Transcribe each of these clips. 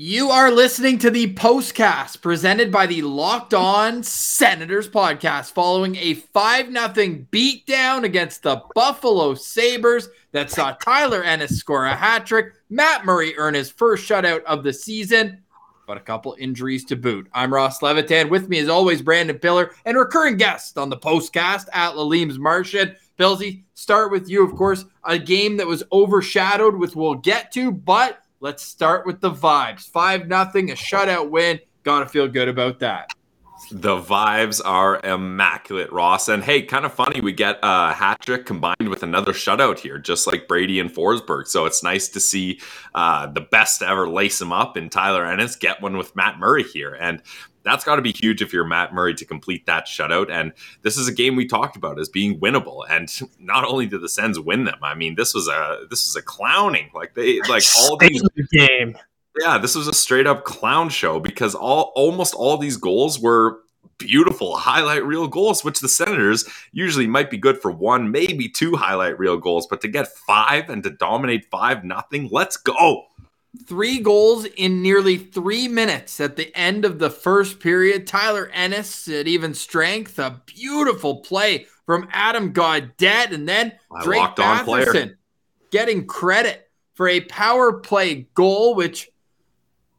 You are listening to the postcast presented by the Locked On Senators podcast following a 5 0 beatdown against the Buffalo Sabres that saw Tyler Ennis score a hat trick, Matt Murray earn his first shutout of the season, but a couple injuries to boot. I'm Ross Levitan. With me, as always, Brandon Pillar and recurring guest on the postcast at Lalim's Martian. Pilsy, start with you, of course. A game that was overshadowed, which we'll get to, but Let's start with the vibes. 5 nothing, a shutout win. Got to feel good about that. The vibes are immaculate, Ross. And hey, kind of funny, we get a hat trick combined with another shutout here, just like Brady and Forsberg. So it's nice to see uh, the best ever lace them up and Tyler Ennis get one with Matt Murray here. And that's got to be huge if you're Matt Murray to complete that shutout. And this is a game we talked about as being winnable. And not only did the Sens win them, I mean, this was a this was a clowning. Like they like all these game. Yeah, this was a straight up clown show because all almost all these goals were beautiful highlight reel goals, which the Senators usually might be good for one, maybe two highlight reel goals, but to get five and to dominate five nothing, let's go. Three goals in nearly three minutes at the end of the first period. Tyler Ennis at even strength. A beautiful play from Adam Gaudette. And then Drake Batherson getting credit for a power play goal, which,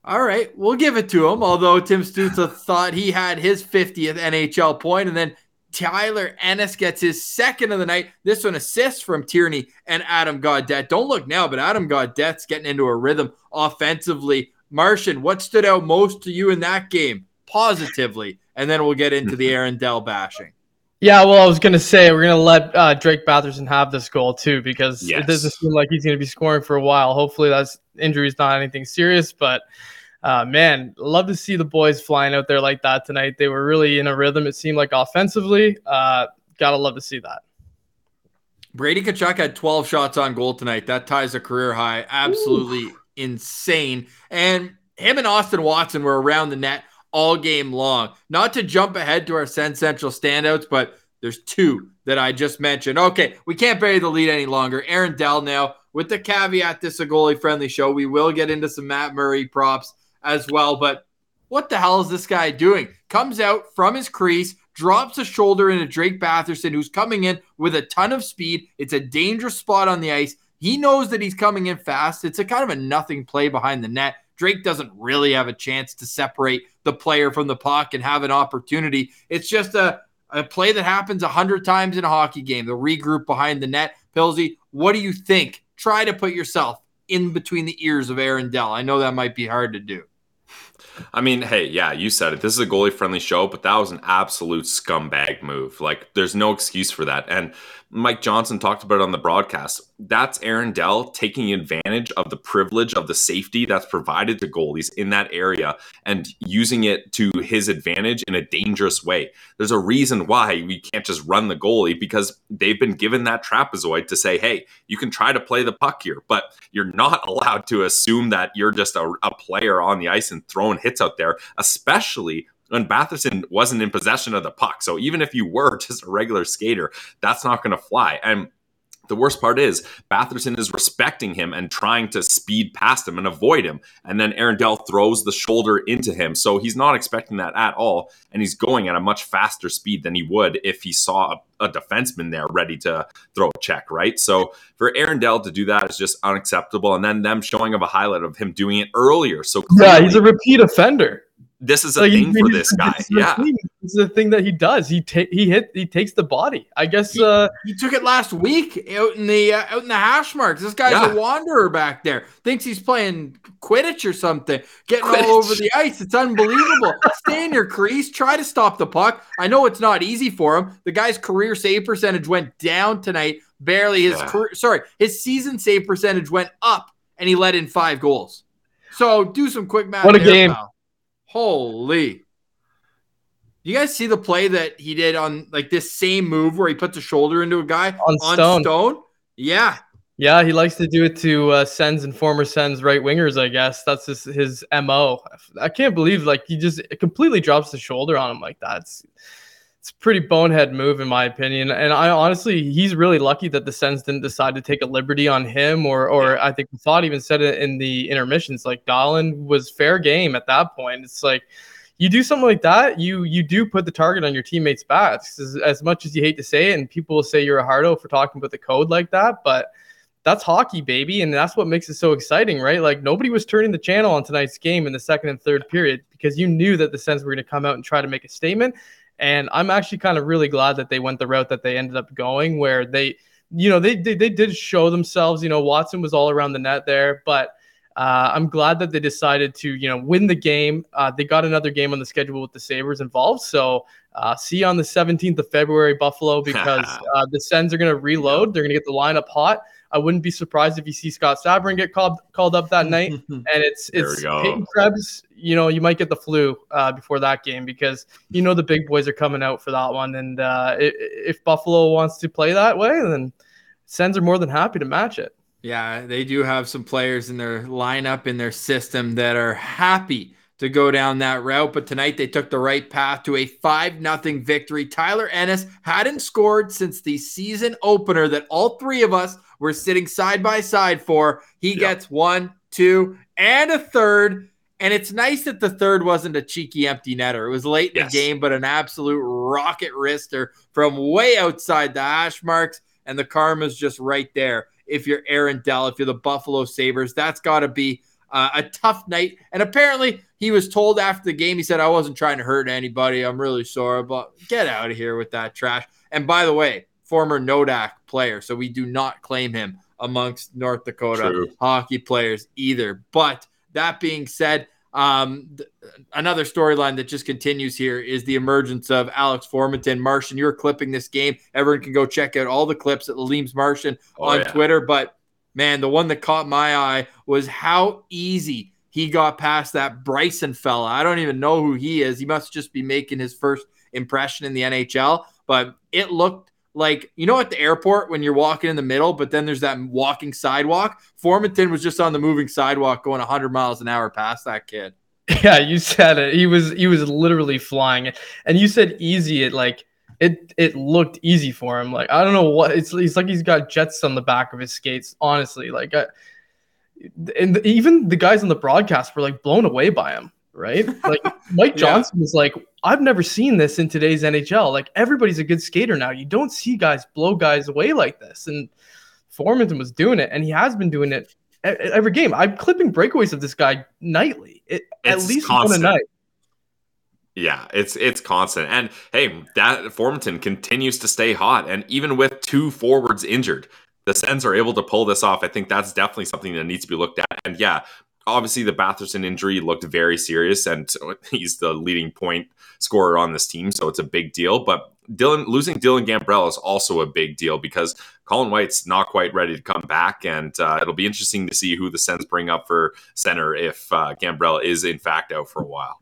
all right, we'll give it to him. Although Tim Stützle thought he had his 50th NHL point, and then Tyler Ennis gets his second of the night. This one assists from Tierney and Adam Gaudette. Don't look now, but Adam Gaudette's getting into a rhythm offensively. Martian, what stood out most to you in that game positively? And then we'll get into the Aaron Dell bashing. Yeah, well, I was going to say we're going to let uh, Drake Batherson have this goal too because yes. it doesn't seem like he's going to be scoring for a while. Hopefully, that's injury is not anything serious, but uh, man, love to see the boys flying out there like that tonight. They were really in a rhythm. It seemed like offensively. Uh, gotta love to see that. Brady Tkachuk had 12 shots on goal tonight. That ties a career high. Absolutely Ooh. insane. And him and Austin Watson were around the net all game long. Not to jump ahead to our Sens Central standouts, but there's two that I just mentioned. Okay, we can't bury the lead any longer. Aaron Dell now, with the caveat this is a goalie friendly show. We will get into some Matt Murray props as well. But what the hell is this guy doing? Comes out from his crease, drops a shoulder into Drake Batherson, who's coming in with a ton of speed. It's a dangerous spot on the ice. He knows that he's coming in fast. It's a kind of a nothing play behind the net. Drake doesn't really have a chance to separate the player from the puck and have an opportunity. It's just a, a play that happens a hundred times in a hockey game. The regroup behind the net. Pilsy, what do you think? Try to put yourself in between the ears of Aaron Dell. I know that might be hard to do. I mean, hey, yeah, you said it. This is a goalie friendly show, but that was an absolute scumbag move. Like, there's no excuse for that. And Mike Johnson talked about it on the broadcast. That's Aaron Dell taking advantage of the privilege of the safety that's provided to goalies in that area and using it to his advantage in a dangerous way. There's a reason why we can't just run the goalie because they've been given that trapezoid to say, hey, you can try to play the puck here, but you're not allowed to assume that you're just a, a player on the ice and throwing hits out there, especially when Batherson wasn't in possession of the puck. So even if you were just a regular skater, that's not going to fly. And the worst part is Batherson is respecting him and trying to speed past him and avoid him. And then Aaron Dell throws the shoulder into him. So he's not expecting that at all. And he's going at a much faster speed than he would if he saw a, a defenseman there ready to throw a check, right? So for Aaron Dell to do that is just unacceptable. And then them showing of a highlight of him doing it earlier. So clearly, yeah, he's a repeat offender this is a like, thing for this guy. yeah, it's the thing that he does. He ta- he hit he takes the body. I guess he, uh, he took it last week out in the uh, out in the hash marks. This guy's yeah. a wanderer back there. Thinks he's playing Quidditch or something, getting Quidditch. all over the ice. It's unbelievable. Stay in your crease. Try to stop the puck. I know it's not easy for him. The guy's career save percentage went down tonight. Barely his yeah. career, sorry, his season save percentage went up, and he let in five goals. So do some quick math. What a game! Pal. Holy. You guys see the play that he did on like this same move where he puts a shoulder into a guy on, on Stone? Stone? Yeah. Yeah, he likes to do it to uh, Sens and former Sens right wingers. I guess that's just his mo. I can't believe like he just completely drops the shoulder on him like that. It's, it's a pretty bonehead move in my opinion. And I honestly, he's really lucky that the Sens didn't decide to take a liberty on him, or or I think thought even said it in the intermissions. Like Dahlin was fair game at that point. It's like you do something like that, you you do put the target on your teammates' backs. As, as much as you hate to say it, and people will say you're a hardo for talking about the code like that, but that's hockey, baby, and that's what makes it so exciting, right? Like nobody was turning the channel on tonight's game in the second and third period because you knew that the Sens were going to come out and try to make a statement. And I'm actually kind of really glad that they went the route that they ended up going, where they, you know, they they, they did show themselves. You know, Watson was all around the net there, but uh, I'm glad that they decided to, you know, win the game. Uh, they got another game on the schedule with the Sabres involved. So uh, see you on the 17th of February, Buffalo, because uh, the Sens are going to reload. They're going to get the lineup hot. I wouldn't be surprised if you see Scott Sabourin get called called up that night. and it's it's Peyton Krebs. You know, you might get the flu uh, before that game because you know the big boys are coming out for that one. And uh, if Buffalo wants to play that way, then Sens are more than happy to match it. Yeah, they do have some players in their lineup in their system that are happy to go down that route. But tonight they took the right path to a 5 0 victory. Tyler Ennis hadn't scored since the season opener that all three of us were sitting side by side for. He yep. gets one, two, and a third. And it's nice that the third wasn't a cheeky empty netter. It was late in yes. the game, but an absolute rocket wrister from way outside the hash marks. And the karma's just right there. If you're Aaron Dell, if you're the Buffalo Sabres, that's got to be uh, a tough night. And apparently, he was told after the game, he said, I wasn't trying to hurt anybody. I'm really sorry, but get out of here with that trash. And by the way, former Nodak player. So we do not claim him amongst North Dakota True. hockey players either. But that being said, um, th- another storyline that just continues here is the emergence of Alex Formenton. Martian, you're clipping this game. Everyone can go check out all the clips at Leems Martian oh, on yeah. Twitter. But man, the one that caught my eye was how easy he got past that Bryson fella. I don't even know who he is. He must just be making his first impression in the NHL, but it looked like you know at the airport when you're walking in the middle, but then there's that walking sidewalk. Formenton was just on the moving sidewalk going 100 miles an hour past that kid. Yeah, you said it. He was he was literally flying, and you said easy. It like it it looked easy for him. Like I don't know what it's. It's like he's got jets on the back of his skates. Honestly, like, I, and even the guys on the broadcast were like blown away by him. Right? Like Mike Johnson yeah. was like, I've never seen this in today's NHL. Like everybody's a good skater now. You don't see guys blow guys away like this. And Formenton was doing it, and he has been doing it every game. I'm clipping breakaways of this guy nightly, it, at least constant. one a night. Yeah, it's it's constant. And hey, that Formenton continues to stay hot. And even with two forwards injured, the Sens are able to pull this off. I think that's definitely something that needs to be looked at. And yeah, obviously the Batherson injury looked very serious, and he's the leading point scorer on this team, so it's a big deal. But Dylan losing Dylan Gambrell is also a big deal because Colin White's not quite ready to come back, and uh, it'll be interesting to see who the Sens bring up for center if uh, Gambrell is in fact out for a while.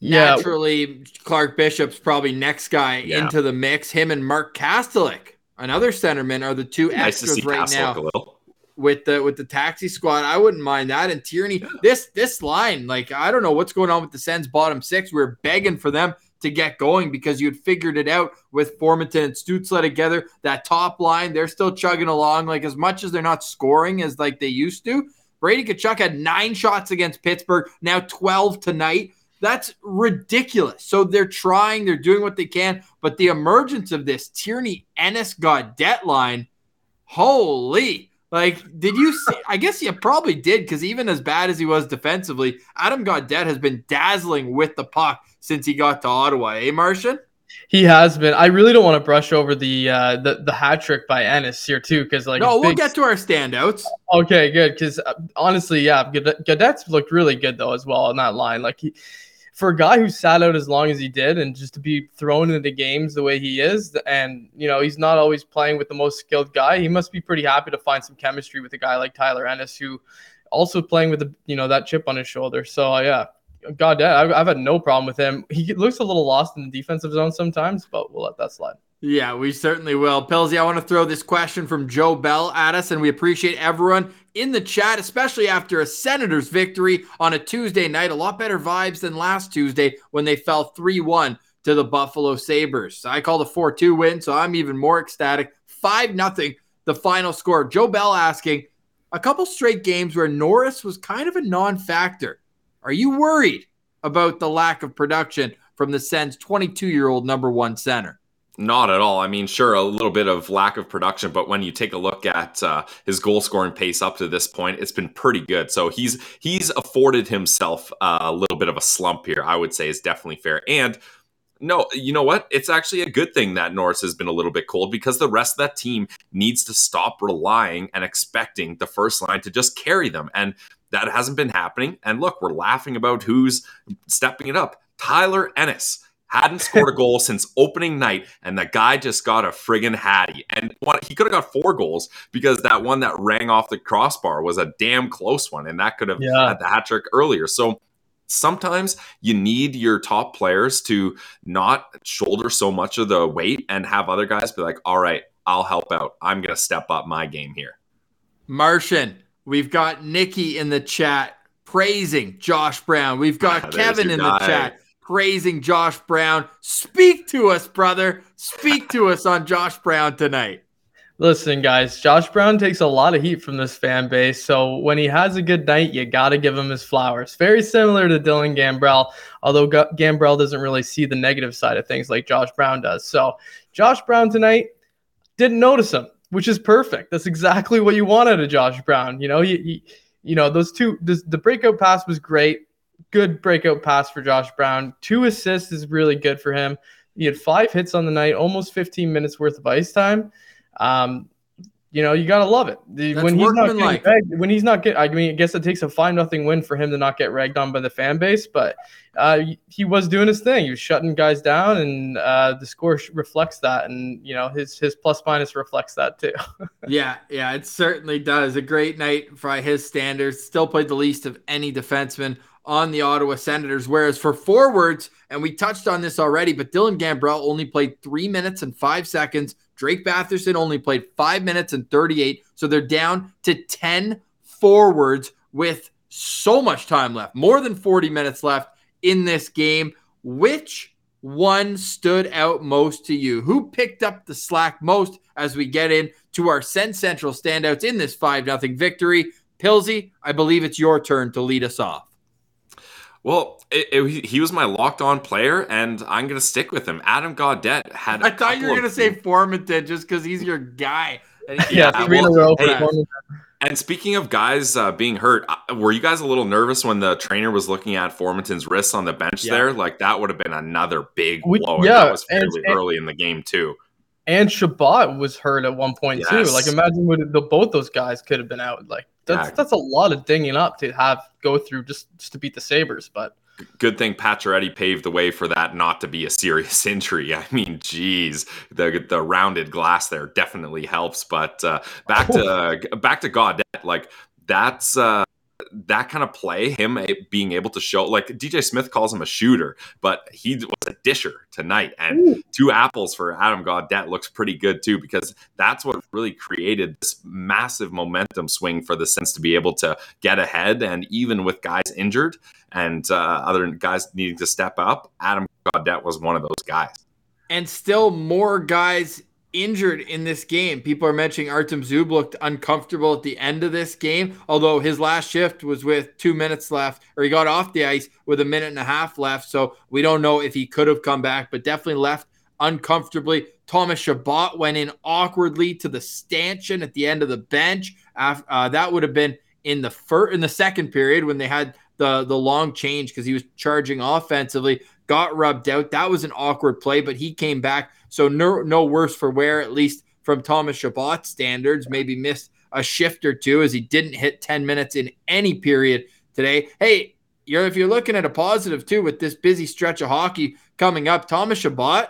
Yeah. Naturally, Clark Bishop's probably next guy yeah. into the mix. Him and Mark Kastelic, another centerman, are the two nice extras right now with the with the taxi squad. I wouldn't mind that. And Tierney, this this line, like I don't know what's going on with the Sens bottom six. We are begging for them to get going because you had figured it out with Formenton and Stützle together. That top line, they're still chugging along. Like as much as they're not scoring as like they used to. Brady Tkachuk had nine shots against Pittsburgh, now 12 tonight. That's ridiculous. So they're trying, they're doing what they can, but the emergence of this Tierney Ennis Gaudette line, holy. Like, did you see? I guess you probably did because even as bad as he was defensively, Adam Gaudette has been dazzling with the puck since he got to Ottawa, eh, Martian? He has been. I really don't want to brush over the uh, the the hat trick by Ennis here too, because like no, we'll get to our standouts. Okay, good. Because uh, honestly, yeah, Gaudette's looked really good though as well on that line. Like he, for a guy who sat out as long as he did and just to be thrown into games the way he is and you know he's not always playing with the most skilled guy he must be pretty happy to find some chemistry with a guy like tyler ennis who also playing with the you know that chip on his shoulder. So uh, yeah god I've, I've had no problem with him. He looks a little lost in the defensive zone sometimes but we'll let that slide yeah, we certainly will. Pilsy, I want to throw this question from Joe Bell at us, and we appreciate everyone in the chat, especially after a Senators victory on a Tuesday night. A lot better vibes than last Tuesday when they fell 3 1 to the Buffalo Sabres. I call the 4 2 win, so I'm even more ecstatic. 5 0, the final score. Joe Bell asking a couple straight games where Norris was kind of a non factor. Are you worried about the lack of production from the Sens 22 year old number one center? Not at all. I mean, sure, a little bit of lack of production, but when you take a look at uh, his goal scoring pace up to this point, it's been pretty good. So he's he's afforded himself uh, a little bit of a slump here. I would say is definitely fair. And no, you know what? It's actually a good thing that Norris has been a little bit cold because the rest of that team needs to stop relying and expecting the first line to just carry them. And that hasn't been happening. And look, we're laughing about who's stepping it up. Tyler Ennis hadn't scored a goal since opening night, and the guy just got a friggin' hattie. And one, he could have got four goals because that one that rang off the crossbar was a damn close one, and that could have yeah. had the hat trick earlier. So sometimes you need your top players to not shoulder so much of the weight and have other guys be like, all right, I'll help out. I'm going to step up my game here. Martian, we've got Nikki in the chat praising Josh Brown. We've got ah, Kevin in guy. the chat praising Josh Brown. Speak to us, brother. Speak to us on Josh Brown tonight. Listen, guys, Josh Brown takes a lot of heat from this fan base. So when he has a good night, you got to give him his flowers. Very similar to Dylan Gambrell, although G- Gambrell doesn't really see the negative side of things like Josh Brown does. So Josh Brown tonight didn't notice him, which is perfect. That's exactly what you want out of Josh Brown. You know, you, you, you know those two. This, the breakout pass was great good breakout pass for Josh Brown. Two assists is really good for him. He had five hits on the night, almost 15 minutes worth of ice time. Um, you know, you gotta love it. That's when he's ragged, when he's not getting, I mean, I guess it takes a five nothing win for him to not get ragged on by the fan base, but uh, he was doing his thing. He was shutting guys down, and uh, the score reflects that, and you know his his plus minus reflects that too. yeah, yeah, it certainly does. A great night by his standards. Still played the least of any defenseman on the Ottawa Senators. Whereas for forwards, and we touched on this already, but Dylan Gambrell only played three minutes and five seconds. Drake Batherson only played five minutes and 38. So they're down to 10 forwards with so much time left, more than 40 minutes left in this game. Which one stood out most to you? Who picked up the slack most as we get into our Sens Central standouts in this 5 0 victory? Pilsy, I believe it's your turn to lead us off. Well, it, it, he was my locked on player, and I'm going to stick with him. Adam Gaudette had. I thought you were going to say Formenton just because he's your guy. yeah, three in a row. Hey, and speaking of guys uh, being hurt, uh, were you guys a little nervous when the trainer was looking at Formenton's wrists on the bench yeah. there? Like that would have been another big blow. We, yeah, that was fairly and, early in the game too. And Chabot was hurt at one point yes. too. Like imagine what the, both those guys could have been out. Like that's that's a lot of dinging up to have go through just, just to beat the Sabres. But good thing Pacioretty paved the way for that not to be a serious injury. I mean, geez, the the rounded glass there definitely helps. But uh, back to uh, back to God, like that's uh, that kind of play, him being able to show, like DJ Smith calls him a shooter, but he was a disher tonight. And Ooh. two apples for Adam Gaudette looks pretty good too, because that's what really created this massive momentum swing for the Sens to be able to get ahead. And even with guys injured and uh, other guys needing to step up, Adam Gaudette was one of those guys. And still more guys injured in this game. People are mentioning Artem Zub looked uncomfortable at the end of this game, although his last shift was with two minutes left, or he got off the ice with a minute and a half left. So we don't know if he could have come back, but definitely left uncomfortably. Thomas Chabot went in awkwardly to the stanchion at the end of the bench. Uh, that would have been in the first, in the second period when they had the the long change because he was charging offensively. Got rubbed out. That was an awkward play, but he came back so no, no worse for wear, at least from Thomas Chabot standards. Maybe missed a shift or two as he didn't hit 10 minutes in any period today. Hey, you're if you're looking at a positive too with this busy stretch of hockey coming up, Thomas Chabot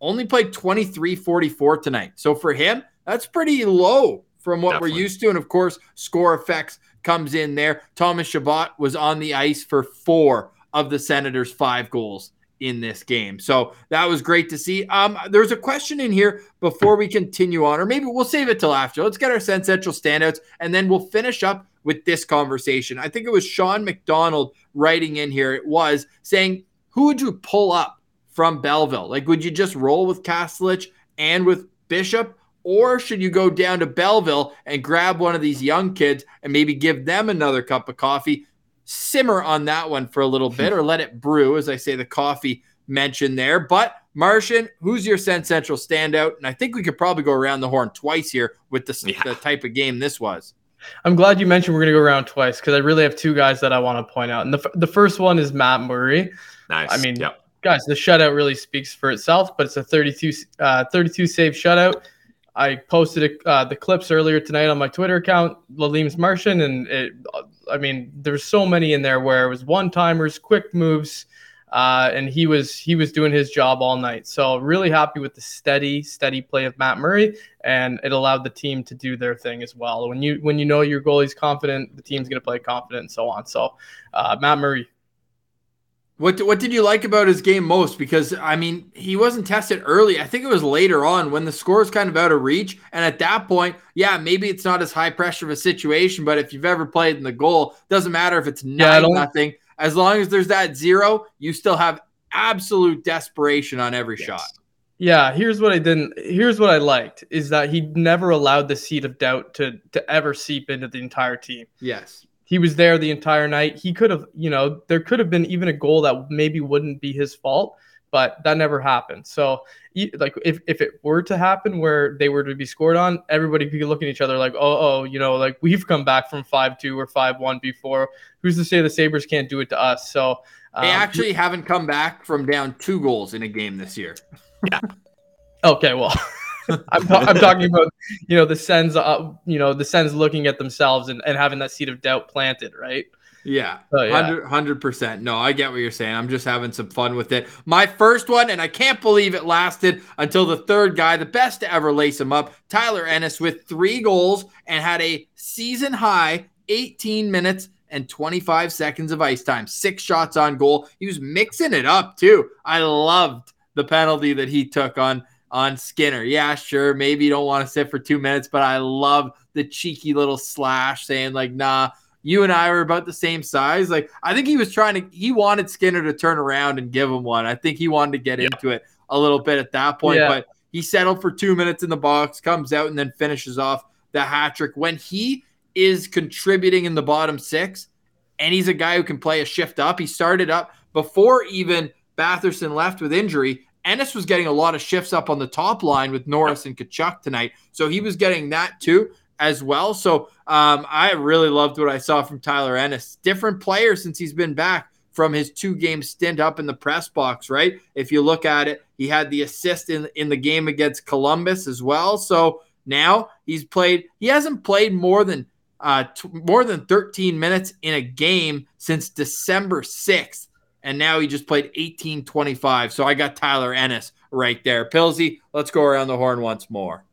only played 23-44 tonight. So for him, that's pretty low from what Definitely. we're used to. And of course, score effects comes in there. Thomas Chabot was on the ice for four of the Senators' five goals in this game. So that was great to see. Um, there's a question in here before we continue on, or maybe we'll save it till after. Let's get our Sens Central standouts, and then we'll finish up with this conversation. I think it was Sean McDonald writing in here. It was saying, "Who would you pull up from Belleville? Like, would you just roll with Kastelic and with Bishop? Or should you go down to Belleville and grab one of these young kids and maybe give them another cup of coffee? Simmer on that one for a little bit or let it brew, as I say, the coffee mentioned there. But Martian, who's your Sens Central standout? And I think we could probably go around the horn twice here with the, yeah. the type of game this was. I'm glad you mentioned we're going to go around twice because I really have two guys that I want to point out. And the, the first one is Matt Murray. Nice. I mean, yep. guys, the shutout really speaks for itself, but it's a 32, uh, 32 save shutout. I posted uh, the clips earlier tonight on my Twitter account, Lalim's Martian, and it, I mean, there's so many in there where it was one timers, quick moves, uh, and he was he was doing his job all night. So really happy with the steady steady play of Matt Murray, and it allowed the team to do their thing as well. When you when you know your goalie's confident, the team's going to play confident, and so on. So uh, Matt Murray, what what did you like about his game most? Because I mean, he wasn't tested early. I think it was later on when the score is kind of out of reach. And at that point, yeah, maybe it's not as high pressure of a situation. But if you've ever played in the goal, doesn't matter if it's nine yeah, nothing. As long as there's that zero, you still have absolute desperation on every yes. shot. Yeah, here's what I didn't. Here's what I liked is that he never allowed the seed of doubt to to ever seep into the entire team. Yes, he was there the entire night. He could have, you know, there could have been even a goal that maybe wouldn't be his fault, but that never happened. So, like, if, if it were to happen where they were to be scored on, everybody could be looking at each other like, oh, oh, you know, like we've come back from 5 2 or 5 1 before. Who's to say the Sabres can't do it to us? So, um, they actually haven't come back from down two goals in a game this year. Yeah. okay, well. I'm, ta- I'm, talking about you know the Sens, uh, you know the Sens looking at themselves and, and having that seed of doubt planted, right? Yeah, hundred percent. No, I get what you're saying. I'm just having some fun with it. My first one, and I can't believe it lasted until the third guy, the best to ever lace him up, Tyler Ennis, with three goals and had a season high 18 minutes and 25 seconds of ice time, six shots on goal. He was mixing it up too. I loved the penalty that he took on on Skinner. Yeah, sure. Maybe you don't want to sit for two minutes, but I love the cheeky little slash saying, like, nah, you and I were about the same size. Like, I think he was trying to, he wanted Skinner to turn around and give him one. I think he wanted to get yeah. into it a little bit at that point, yeah. but he settled for two minutes in the box, comes out, and then finishes off the hat trick. When he is contributing in the bottom six, and he's a guy who can play a shift up, he started up before even Batherson left with injury Ennis was getting a lot of shifts up on the top line with Norris and Tkachuk tonight. So he was getting that too as well. So um, I really loved what I saw from Tyler Ennis. Different player since he's been back from his two game stint up in the press box, right? If you look at it, he had the assist in, in the game against Columbus as well. So now he's played, he hasn't played more than uh, t- more than 13 minutes in a game since December 6th and now he just played 18-25. So I got Tyler Ennis right there. Pilsy, let's go around the horn once more.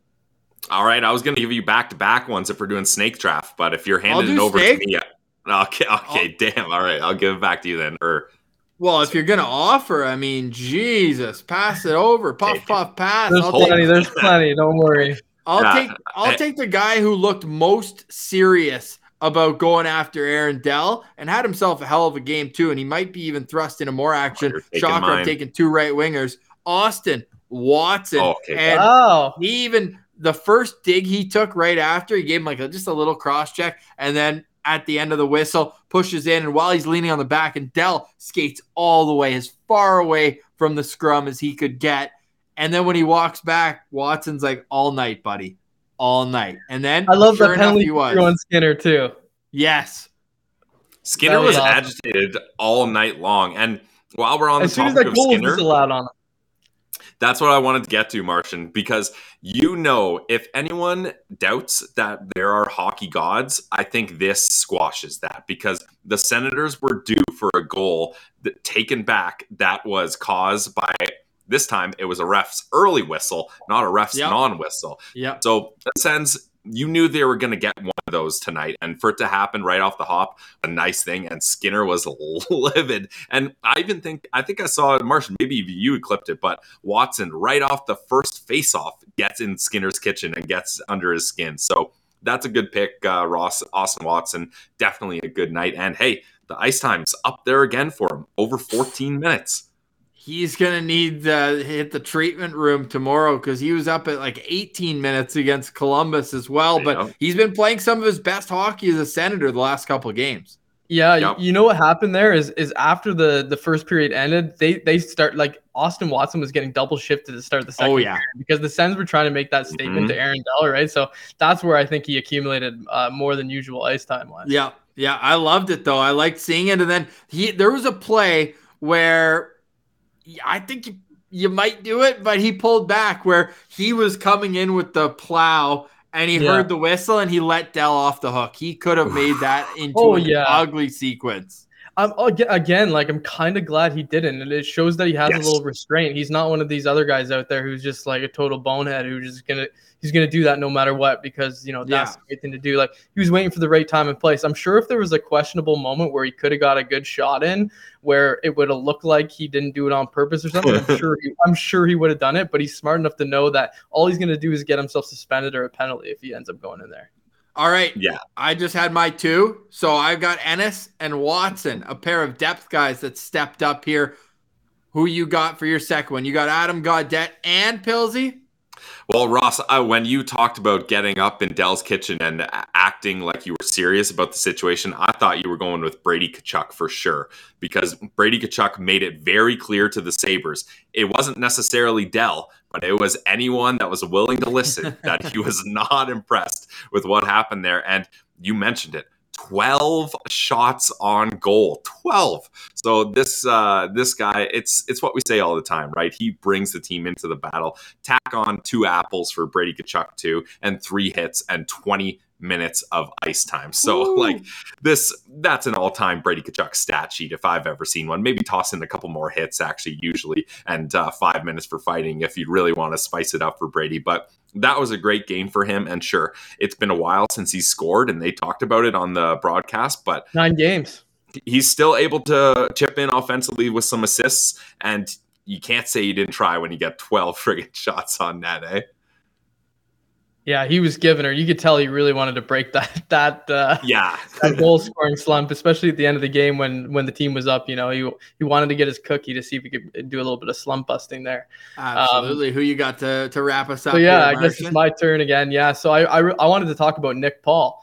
All right, I was going to give you back-to-back ones if we're doing snake draft, but if you're handing it over snake. to me, okay, okay, I'll, damn. All right, I'll give it back to you then. Or well, if you're going to offer, I mean, Jesus, pass it over, puff, puff, pass. There's I'll plenty. Take, there's plenty. Don't worry. I'll yeah. take. I'll take the guy who looked most serious about going after Aaron Dell and had himself a hell of a game too. And he might be even thrust into more action. Oh, Shocker, I'm taking two right wingers. Austin Watson. Oh, okay. And wow. he even the first dig he took right after, he gave him like a, just a little cross check. And then at the end of the whistle, pushes in. And while he's leaning on the back, and Dell skates all the way as far away from the scrum as he could get. And then when he walks back, Watson's like, all night, buddy all night. And then I love sure the penalty he was. on Skinner too. Yes. Skinner was, was awesome. agitated all night long. And while we're on as the soon topic as that goal Skinner, was allowed on him. That's what I wanted to get to, Martian, because you know, if anyone doubts that there are hockey gods, I think this squashes that because the Senators were due for a goal that taken back that was caused by this time it was a ref's early whistle, not a ref's yep. non whistle. Yeah. So that sends you knew they were going to get one of those tonight. And for it to happen right off the hop, a nice thing. And Skinner was livid. And I even think, I think I saw Martian, maybe you clipped it, but Watson right off the first face off gets in Skinner's kitchen and gets under his skin. So that's a good pick, uh, Ross, Austin Watson. Definitely a good night. And hey, the ice time's up there again for him, over 14 minutes he's gonna need to hit the treatment room tomorrow because he was up at like 18 minutes against Columbus as well. But he's been playing some of his best hockey as a senator the last couple of games. Yeah, yep. you know what happened there is is after the the first period ended, they they start like Austin Watson was getting double shifted to start the second. Oh yeah, because the Sens were trying to make that statement mm-hmm. to Aaron Dell, right? So that's where I think he accumulated uh, more than usual ice time wise. Yeah, yeah, I loved it though. I liked seeing it, and then he there was a play where I think you, you might do it, but he pulled back where he was coming in with the plow and he yeah. heard the whistle and he let Dell off the hook. He could have made that into oh, an yeah. ugly sequence. Um, again, like I'm kind of glad he didn't, and it shows that he has yes. a little restraint. He's not one of these other guys out there who's just like a total bonehead who's just gonna he's gonna do that no matter what because you know that's yeah. the right thing to do. Like he was waiting for the right time and place. I'm sure if there was a questionable moment where he could have got a good shot in, where it would have looked like he didn't do it on purpose or something, I'm sure he, I'm sure he would have done it. But he's smart enough to know that all he's gonna do is get himself suspended or a penalty if he ends up going in there. All right. Yeah. I just had my two. So I've got Ennis and Watson, a pair of depth guys that stepped up here. Who you got for your second one? You got Adam Gaudette and Pilsy? Well, Ross, uh, when you talked about getting up in Dell's kitchen and acting like you were serious about the situation, I thought you were going with Brady Tkachuk for sure because Brady Tkachuk made it very clear to the Sabres. It wasn't necessarily Dell, but it was anyone that was willing to listen that he was not impressed with what happened there. And you mentioned it. 12 shots on goal. 12 so this uh this guy it's it's what we say all the time right? He brings the team into the battle. Tack on two apples for brady Tkachuk too and three hits and 20 minutes of ice time. So Ooh. like this, that's an all-time Brady Tkachuk stat sheet if I've ever seen one. Maybe toss in a couple more hits actually, usually, and uh, five minutes for fighting if you really want to spice it up for Brady. But that was a great game for him. And sure, it's been a while since he scored, and they talked about it on the broadcast. But nine games. He's still able to chip in offensively with some assists, and you can't say you didn't try when you get 12 friggin' shots on net, eh? Yeah, he was giving her. You could tell he really wanted to break that that uh, yeah that goal scoring slump, especially at the end of the game when when the team was up. You know, he he wanted to get his cookie to see if he could do a little bit of slump busting there. Absolutely. Um, Who you got to to wrap us up? So yeah, here, I guess it's my turn again. Yeah, so I I, I wanted to talk about Nick Paul.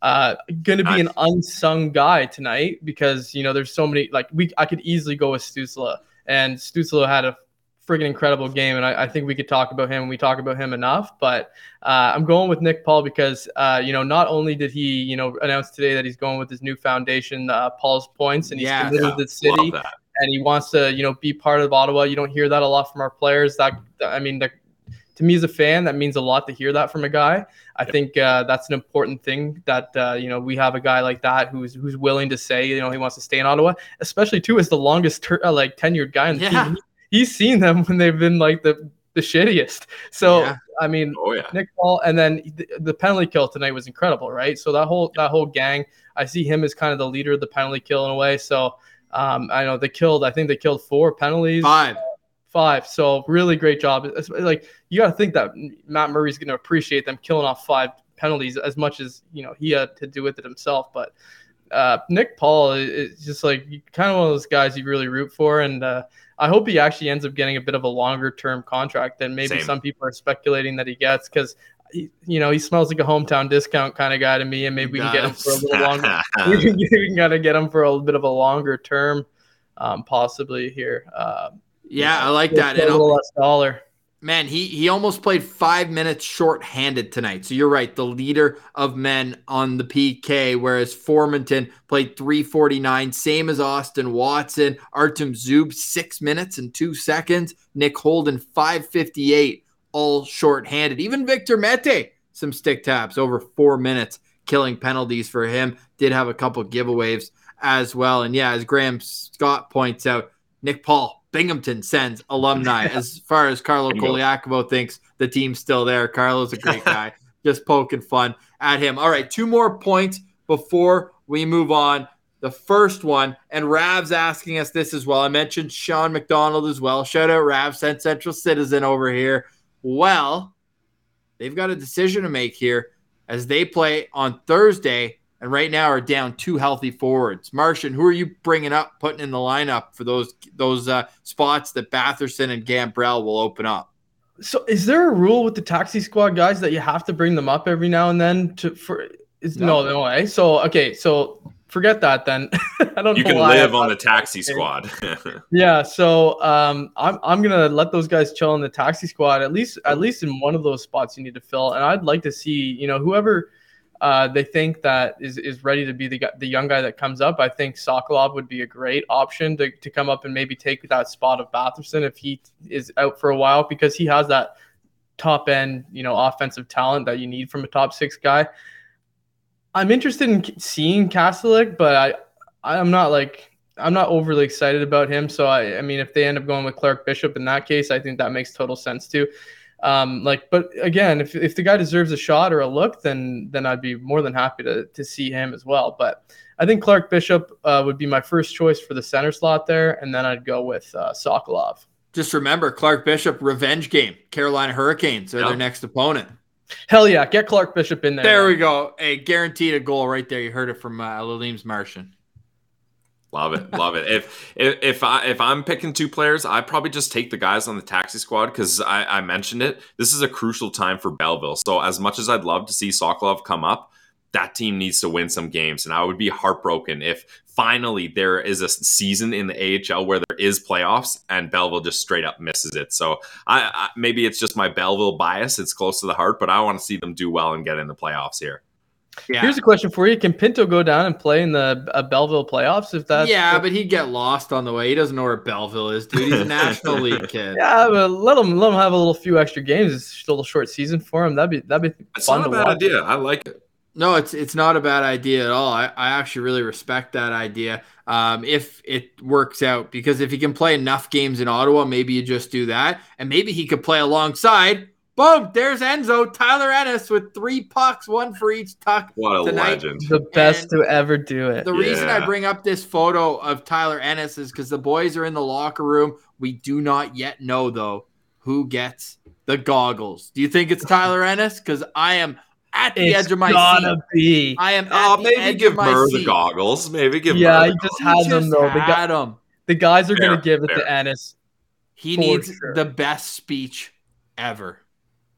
Uh, going to be an unsung guy tonight because you know there's so many like we I could easily go with Stützle and Stützle had a friggin' incredible game, and I, I, think we could talk about him. and We talk about him enough, but uh, I'm going with Nick Paul because uh, you know not only did he you know announce today that he's going with his new foundation, uh, Paul's Points, and he's yeah, committed yeah. to the city, and he wants to you know be part of Ottawa. You don't hear that a lot from our players. That I mean, the, to me as a fan, that means a lot to hear that from a guy. I yep. think uh, that's an important thing that uh, you know we have a guy like that who's who's willing to say you know he wants to stay in Ottawa, especially too as the longest ter- uh, like tenured guy in the yeah. team he's seen them when they've been like the the shittiest. So yeah. I mean, oh, yeah. Nick Paul, and then the, the, penalty kill tonight was incredible, right? So that whole that whole gang, I see him as kind of the leader of the penalty kill in a way. So um, I know they killed. I think they killed four penalties. Five. Five. So really great job. It's like you got to think that Matt Murray's going to appreciate them killing off five penalties as much as you know he had to do with it himself. But uh, Nick Paul is just like kind of one of those guys you really root for, and uh, I hope he actually ends up getting a bit of a longer term contract than maybe Same. some people are speculating that he gets because you know, he smells like a hometown discount kind of guy to me, and maybe we can get him for a little longer. we can, can kind of get him for a bit of a longer term, um, possibly here. Uh, yeah, you know, I like that. A little less dollar man, he he almost played five minutes short-handed tonight. So you're right, the leader of men on the PK, whereas Formenton played 349, same as Austin Watson. Artem Zub, six minutes and two seconds. Nick Holden, 558, all short-handed. Even Victor Mete, some stick taps over four minutes, killing penalties for him. Did have a couple giveaways as well. And yeah, as Graham Scott points out, Nick Paul Binghamton Sens alumni. as far as Carlo Colaiacovo thinks the team's still there. Carlo's a great guy. Just poking fun at him. All right, two more points before we move on. The first one, and Rav's asking us this as well. I mentioned Sean McDonald as well. Shout out Rav, Sens Central Citizen over here. Well, they've got a decision to make here as they play on Thursday and right now are down two healthy forwards. Martian, who are you bringing up, putting in the lineup for those those uh, spots that Batherson and Gambrell will open up? So, is there a rule with the taxi squad guys that you have to bring them up every now and then to for? Is, no, no, no way. So, okay, so forget that then. I don't. You can live on the taxi squad. yeah, so um, I'm I'm gonna let those guys chill in the taxi squad at least at least in one of those spots you need to fill, and I'd like to see you know whoever uh, they think that is, is ready to be the, the young guy that comes up. I think Sokolov would be a great option to, to come up and maybe take that spot of Batherson if he is out for a while because he has that top end, you know, offensive talent that you need from a top six guy. I'm interested in seeing Kastelic, but I I'm not like I'm not overly excited about him. So I I mean if they end up going with Clark Bishop in that case, I think that makes total sense too. Um, like, but again, if, if the guy deserves a shot or a look, then then I'd be more than happy to to see him as well. But I think Clark Bishop uh, would be my first choice for the center slot there, and then I'd go with uh, Sokolov. Just remember, Clark Bishop revenge game. Carolina Hurricanes are yep. their next opponent. Hell yeah, get Clark Bishop in there. There man. we go. Hey, guaranteed a goal right there. You heard it from uh, Lalim's Martian. Love it, love it. If if if I if I'm picking two players, I probably just take the guys on the taxi squad because I, I mentioned it. This is a crucial time for Belleville. So as much as I'd love to see Sokolov come up, that team needs to win some games, and I would be heartbroken if finally there is a season in the AHL where there is playoffs and Belleville just straight up misses it. So I, I maybe it's just my Belleville bias. It's close to the heart, but I want to see them do well and get in the playoffs here. Yeah. Here's a question for you: Can Pinto go down and play in the uh, Belleville playoffs? If that, yeah, but he'd get lost on the way. He doesn't know where Belleville is, dude. He's a National League kid. Yeah, but let him let him have a little few extra games. It's still a short season for him. That'd be that'd be it's fun not a bad watch. idea. I like it. No, it's it's not a bad idea at all. I, I actually really respect that idea. Um, if it works out, because if he can play enough games in Ottawa, maybe you just do that, and maybe he could play alongside Boom! There's Enzo Tyler Ennis with three pucks, one for each tuck. What a tonight. legend! The best and to ever do it. The yeah. reason I bring up this photo of Tyler Ennis is because the boys are in the locker room. We do not yet know though who gets the goggles. Do you think it's Tyler Ennis? Because I am at the it's edge of my gotta seat. Be. I am. Oh, maybe give Murr the goggles. Maybe give. Yeah, Murr he just has them though. The, had them. the guys are fair, gonna give it to Ennis. He needs sure. the best speech ever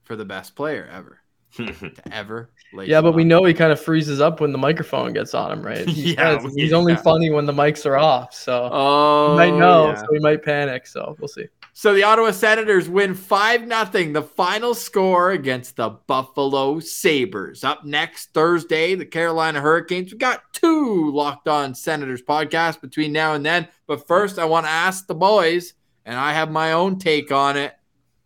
for the best player ever to ever. Yeah, but we know he kind of freezes up when the microphone gets on him, right? He yeah, says, he's yeah. only funny when the mics are off, so oh, he might oh, know, yeah. so he might panic. So we'll see. So the Ottawa Senators win five nothing. The final score against the Buffalo Sabres. Up next Thursday, the Carolina Hurricanes. We got two locked on Senators podcasts between now and then. But first, I want to ask the boys, and I have my own take on it.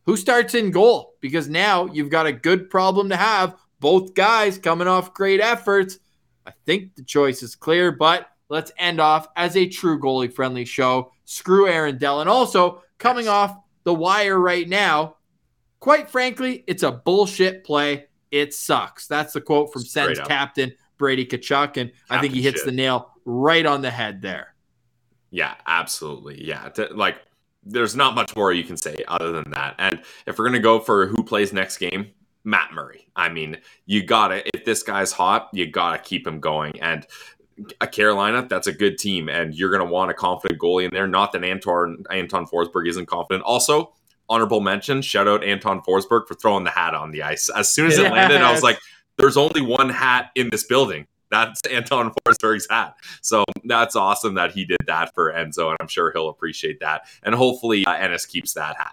Who starts in goal? Because now you've got a good problem to have. Both guys coming off great efforts. I think the choice is clear, but let's end off as a true goalie friendly show. Screw Aaron Dell. And also, coming off the wire right now, quite frankly, it's a bullshit play. It sucks. That's the quote from Sens captain Brady Tkachuk. And captain I think he hits shit. the nail right on the head there. Yeah, absolutely. Yeah. like there's not much more you can say other than that. And if we're gonna go for who plays next game, Matt Murray. I mean, you gotta if this guy's hot, you gotta keep him going. And a Carolina, that's a good team, and you're gonna want a confident goalie in there. Not that Anton Anton Forsberg isn't confident. Also, honorable mention, shout out Anton Forsberg for throwing the hat on the ice. As soon as it yes. landed, I was like, "There's only one hat in this building." That's Anton Forsberg's hat. So that's awesome that he did that for Enzo, and I'm sure he'll appreciate that. And hopefully, uh, Ennis keeps that hat.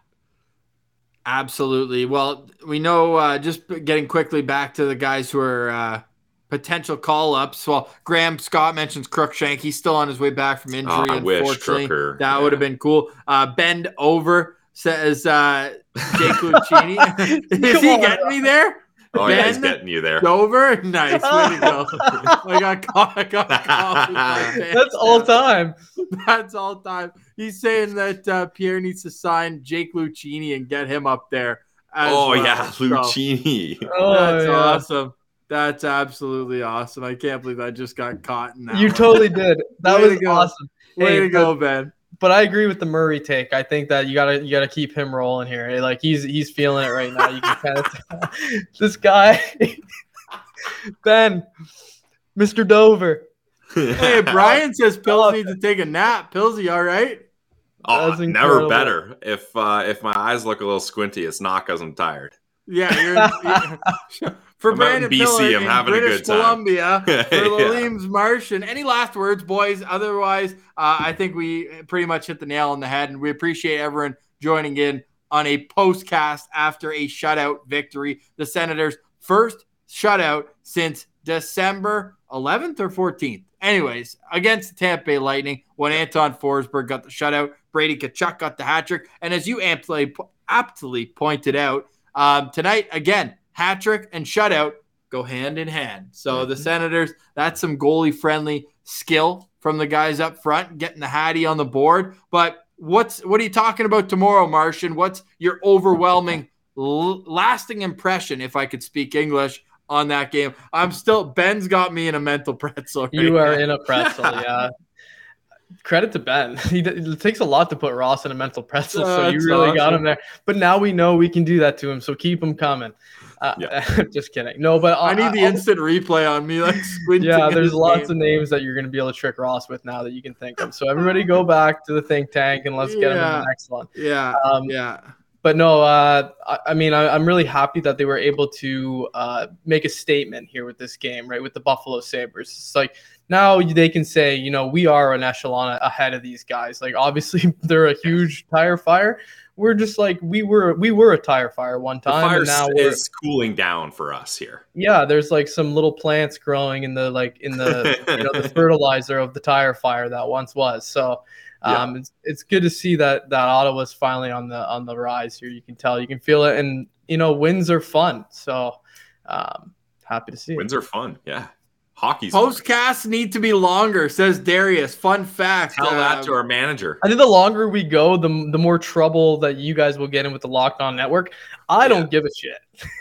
Absolutely. Well, we know uh, just getting quickly back to the guys who are uh, potential call ups. Well, Graham Scott mentions Crookshank. He's still on his way back from injury. Oh, unfortunately, that yeah. would have been cool. Uh, bend over says uh, Jake Lucchini. Is he getting me there? Oh, ben yeah, he's getting you there. Over? Nice. Way to go. I got caught. I got caught. That's all time. That's all time. He's saying that uh, Pierre needs to sign Jake Lucchini and get him up there. oh, well. yeah. Lucchini. So, oh, that's yeah. awesome. That's absolutely awesome. I can't believe I just got caught in that. You one. totally did. That Way was awesome. Way hey, to go, Ben but I agree with the Murray take. I think that you gotta you gotta keep him rolling here. Like he's he's feeling it right now. You can kind of this guy, Ben. Mr. Dover. hey, Brian says Pills needs to take a nap. Pillsy, all right? Oh, never better. If uh, if my eyes look a little squinty, it's not because I'm tired. Yeah, you're, you're for I'm Brandon BC. Pillar I'm having British a good time. Columbia for yeah. Martian. Any last words, boys? Otherwise, uh, I think we pretty much hit the nail on the head, and we appreciate everyone joining in on a postcast after a shutout victory. The Senators' first shutout since December 11th or 14th. Anyways, against the Tampa Bay Lightning, when Anton Forsberg got the shutout, Brady Tkachuk got the hat trick, and as you aptly, aptly pointed out, um, tonight again, hat trick and shutout go hand in hand. So mm-hmm. the Senators, that's some goalie friendly skill from the guys up front, getting the Hattie on the board. But what's what are you talking about tomorrow, Martian? What's your overwhelming, l- lasting impression, if I could speak English, on that game? I'm still Ben's got me in a mental pretzel. Right you are now. in a pretzel, yeah. Credit to Ben. He, it takes a lot to put Ross in a mental pretzel, uh, so you really awesome. got him there. But now we know we can do that to him, so keep him coming. Uh, yeah. just kidding. No, but I, I need the I'll, instant replay on me. Like yeah, there's lots game. of names that you're going to be able to trick Ross with now that you can think of. So everybody go back to the think tank and let's get him in the next one. Yeah. Um, yeah. But no, uh, I, I, mean, I, am really happy that they were able to uh, make a statement here with this game, right? With the Buffalo Sabres. It's like now they can say, you know, we are an echelon ahead of these guys. Like obviously they're a huge tire fire, we're just like we were we were a tire fire one time. And now is cooling down for us here. Yeah, there's like some little plants growing in the like in the you know the fertilizer of the tire fire that once was. So um, yeah. it's it's good to see that that Ottawa's finally on the on the rise here. You can tell, you can feel it, and you know wins are fun. So um, happy to see wins it. are fun. Yeah. Hockey's postcasts fun. need to be longer, says Darius. Fun fact. Tell that to our manager. I think the longer we go, the, the more trouble that you guys will get in with the Locked On Network. I yeah. don't give a shit.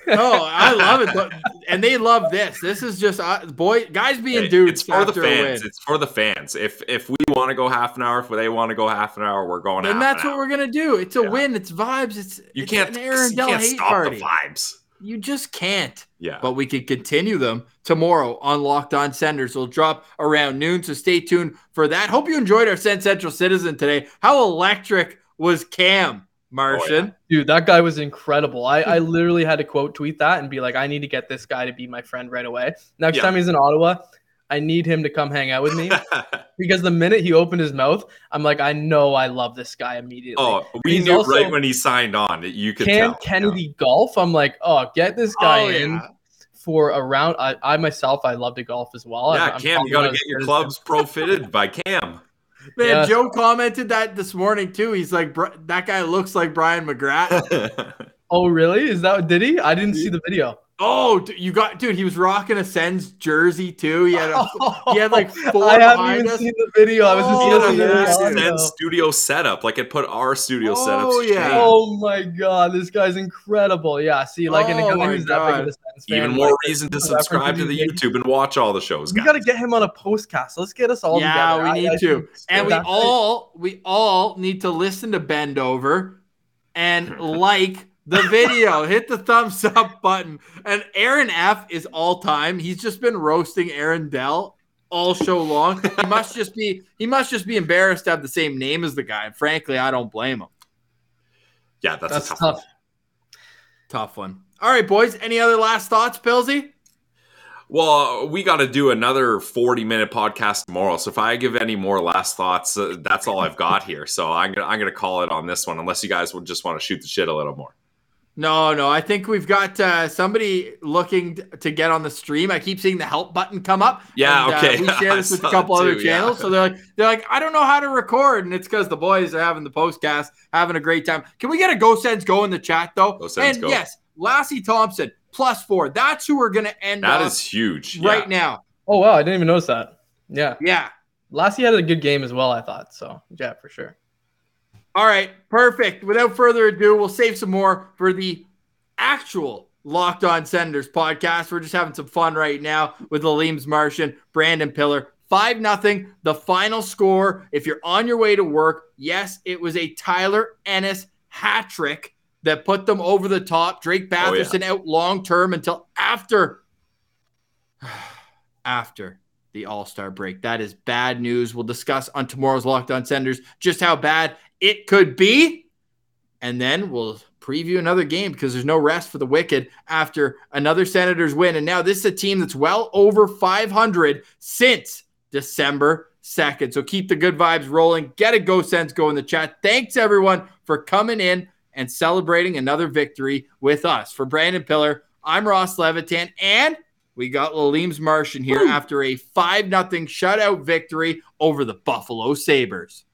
oh, I love it, and they love this. This is just uh, boy, guys being hey, dudes. It's for the fans. It's for the fans. If if we want to go half an hour, if they want to go half an hour, we're going. And that's what hour. we're gonna do. It's a yeah. win. It's vibes. It's you it's can't. An Aaron you can't stop party. the vibes. You just can't. Yeah. But we can continue them tomorrow on Locked On Senators. Will drop around noon, so stay tuned for that. Hope you enjoyed our Sens Central Citizen today. How electric was Cam, Martian? Oh, yeah. Dude, that guy was incredible. I, I literally had to quote tweet that and be like, I need to get this guy to be my friend right away. Next yeah. time he's in Ottawa, I need him to come hang out with me because the minute he opened his mouth, I'm like, I know I love this guy immediately. Oh, we knew also, right when he signed on. that You could Cam tell. Kennedy yeah. golf. I'm like, oh, get this oh, guy oh, in yeah. for a round. I, I, myself, I love to golf as well. Yeah, I'm, Cam, I'm you got to get your clubs pro fitted by Cam. Man, yeah. Joe commented that this morning too. He's like, that guy looks like Brian McGrath. oh, really? Is that did he? I didn't see the video. Oh, you got dude. He was rocking a Sens jersey too. He had a, he had like four. I haven't even us. seen the video. I was just oh, yeah. Sens studio setup. Like it put our studio setup. oh, setups. Yeah. Oh my god, this guy's incredible. Yeah. See, like, oh, in a guy who's that big of a Sens fan, Even more like, reason to subscribe to the YouTube and watch all the shows. We got to get him on a postcast. Let's get us all. Yeah, together. we need I, to, I and we all we all need to listen to Bend Over and like the video. Hit the thumbs up button. And Aaron F is all time. He's just been roasting Aaron Dell all show long. He must just be he must just be embarrassed to have the same name as the guy. And frankly, I don't blame him. Yeah, that's, that's tough, tough. One. Tough one. All right, boys. Any other last thoughts, Pilsy? Well, we got to do another 40 minute podcast tomorrow. So if I give any more last thoughts, uh, that's all I've got here. So I'm going to I'm going to call it on this one unless you guys would just want to shoot the shit a little more. No, no. I think we've got uh, somebody looking to get on the stream. I keep seeing the help button come up. Yeah, and, uh, okay. Uh, we share this with a couple other channels, yeah. so they're like, they're like, I don't know how to record, and it's because the boys are having the postcast, having a great time. Can we get a Go Sens Go in the chat though? Go Sens and Go. yes, Lassi Thomson plus four. That's who we're gonna end. That is huge right yeah. now. Oh wow, I didn't even notice that. Yeah, yeah. Lassi had a good game as well. I thought so. Yeah, for sure. All right, perfect. Without further ado, we'll save some more for the actual Locked On Senators podcast. We're just having some fun right now with Aleem's Martian, Brandon Pillar. 5 nothing. the final score. If you're on your way to work, yes, it was a Tyler Ennis hat trick that put them over the top. Drake Batherson oh, yeah. out long term until after after the All Star break. That is bad news. We'll discuss on tomorrow's Locked On Senators just how bad it could be. And then we'll preview another game because there's no rest for the Wicked after another Senators win. And now this is a team that's well over 500 since December 2nd. So keep the good vibes rolling. Get a Go Sens go in the chat. Thanks everyone for coming in and celebrating another victory with us. For Brandon Pillar, I'm Ross Levitan, and we got Lalim's Martian here Woo. after a 5 0 shutout victory over the Buffalo Sabres.